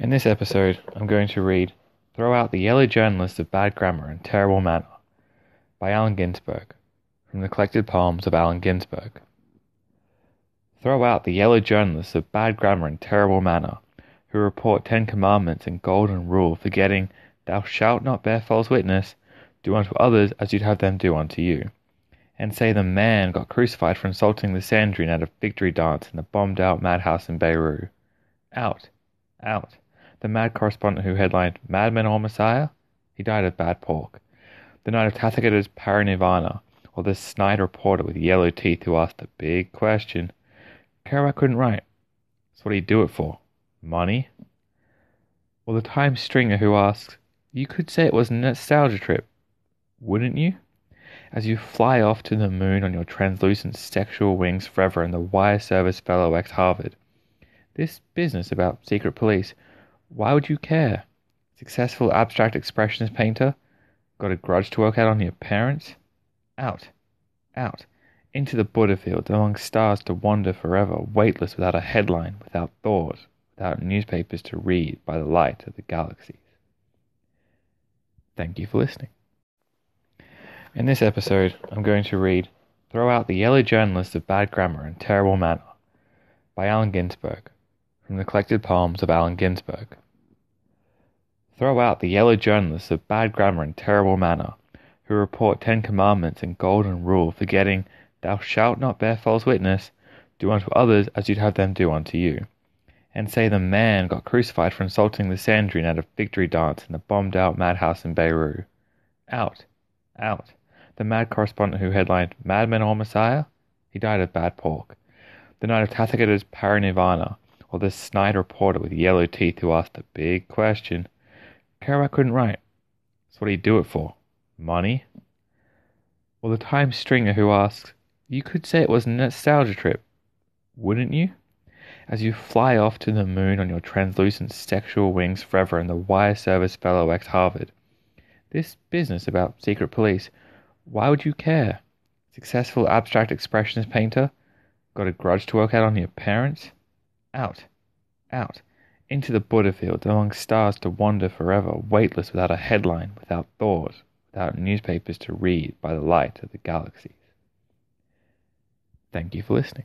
In this episode, I'm going to read Throw Out the Yellow Journalist of Bad Grammar and Terrible Manner by Allen Ginsberg from the collected poems of Allen Ginsberg. Throw out the yellow journalists of bad grammar and terrible manner, who report Ten Commandments and Golden Rule, forgetting, Thou shalt not bear false witness, do unto others as you'd have them do unto you. And say the man got crucified for insulting the Sanhedrin at a victory dance in the bombed out madhouse in Beirut. Out, out. The mad correspondent who headlined Madman or Messiah? He died of bad pork. The night of Tathagata's parinirvana, or the snide reporter with yellow teeth who asked the big question. Kerouac couldn't write. So what do you do it for? Money? Or the time stringer who asks, You could say it was a nostalgia trip, wouldn't you? As you fly off to the moon on your translucent sexual wings forever in the wire service fellow ex Harvard. This business about secret police, why would you care? Successful abstract expressionist painter? Got a grudge to work out on your parents? Out, out, into the Buddha fields among stars to wander forever, weightless without a headline, without thought, without newspapers to read by the light of the galaxies. Thank you for listening. In this episode, I'm going to read Throw Out the Yellow Journalist of Bad Grammar and Terrible Manner by Allen Ginsberg from the collected poems of Allen Ginsberg. Throw out the yellow journalists of bad grammar and terrible manner, who report Ten Commandments and Golden Rule, forgetting, Thou shalt not bear false witness, do unto others as you'd have them do unto you. And say the man got crucified for insulting the Sanhedrin at a victory dance in the bombed out madhouse in Beirut. Out, out. The mad correspondent who headlined Madman or Messiah? He died of bad pork. The night of Tathagata's parinirvana, or the snide reporter with yellow teeth who asked the big question. Kerouac couldn't write. So what do you do it for? Money? Or the time stringer who asks, You could say it was a nostalgia trip, wouldn't you? As you fly off to the moon on your translucent sexual wings forever and the wire service fellow ex Harvard. This business about secret police, why would you care? Successful abstract expressionist painter? Got a grudge to work out on your parents? Out, out, into the Buddha fields among stars to wander forever, weightless without a headline, without thought, without newspapers to read by the light of the galaxies. Thank you for listening.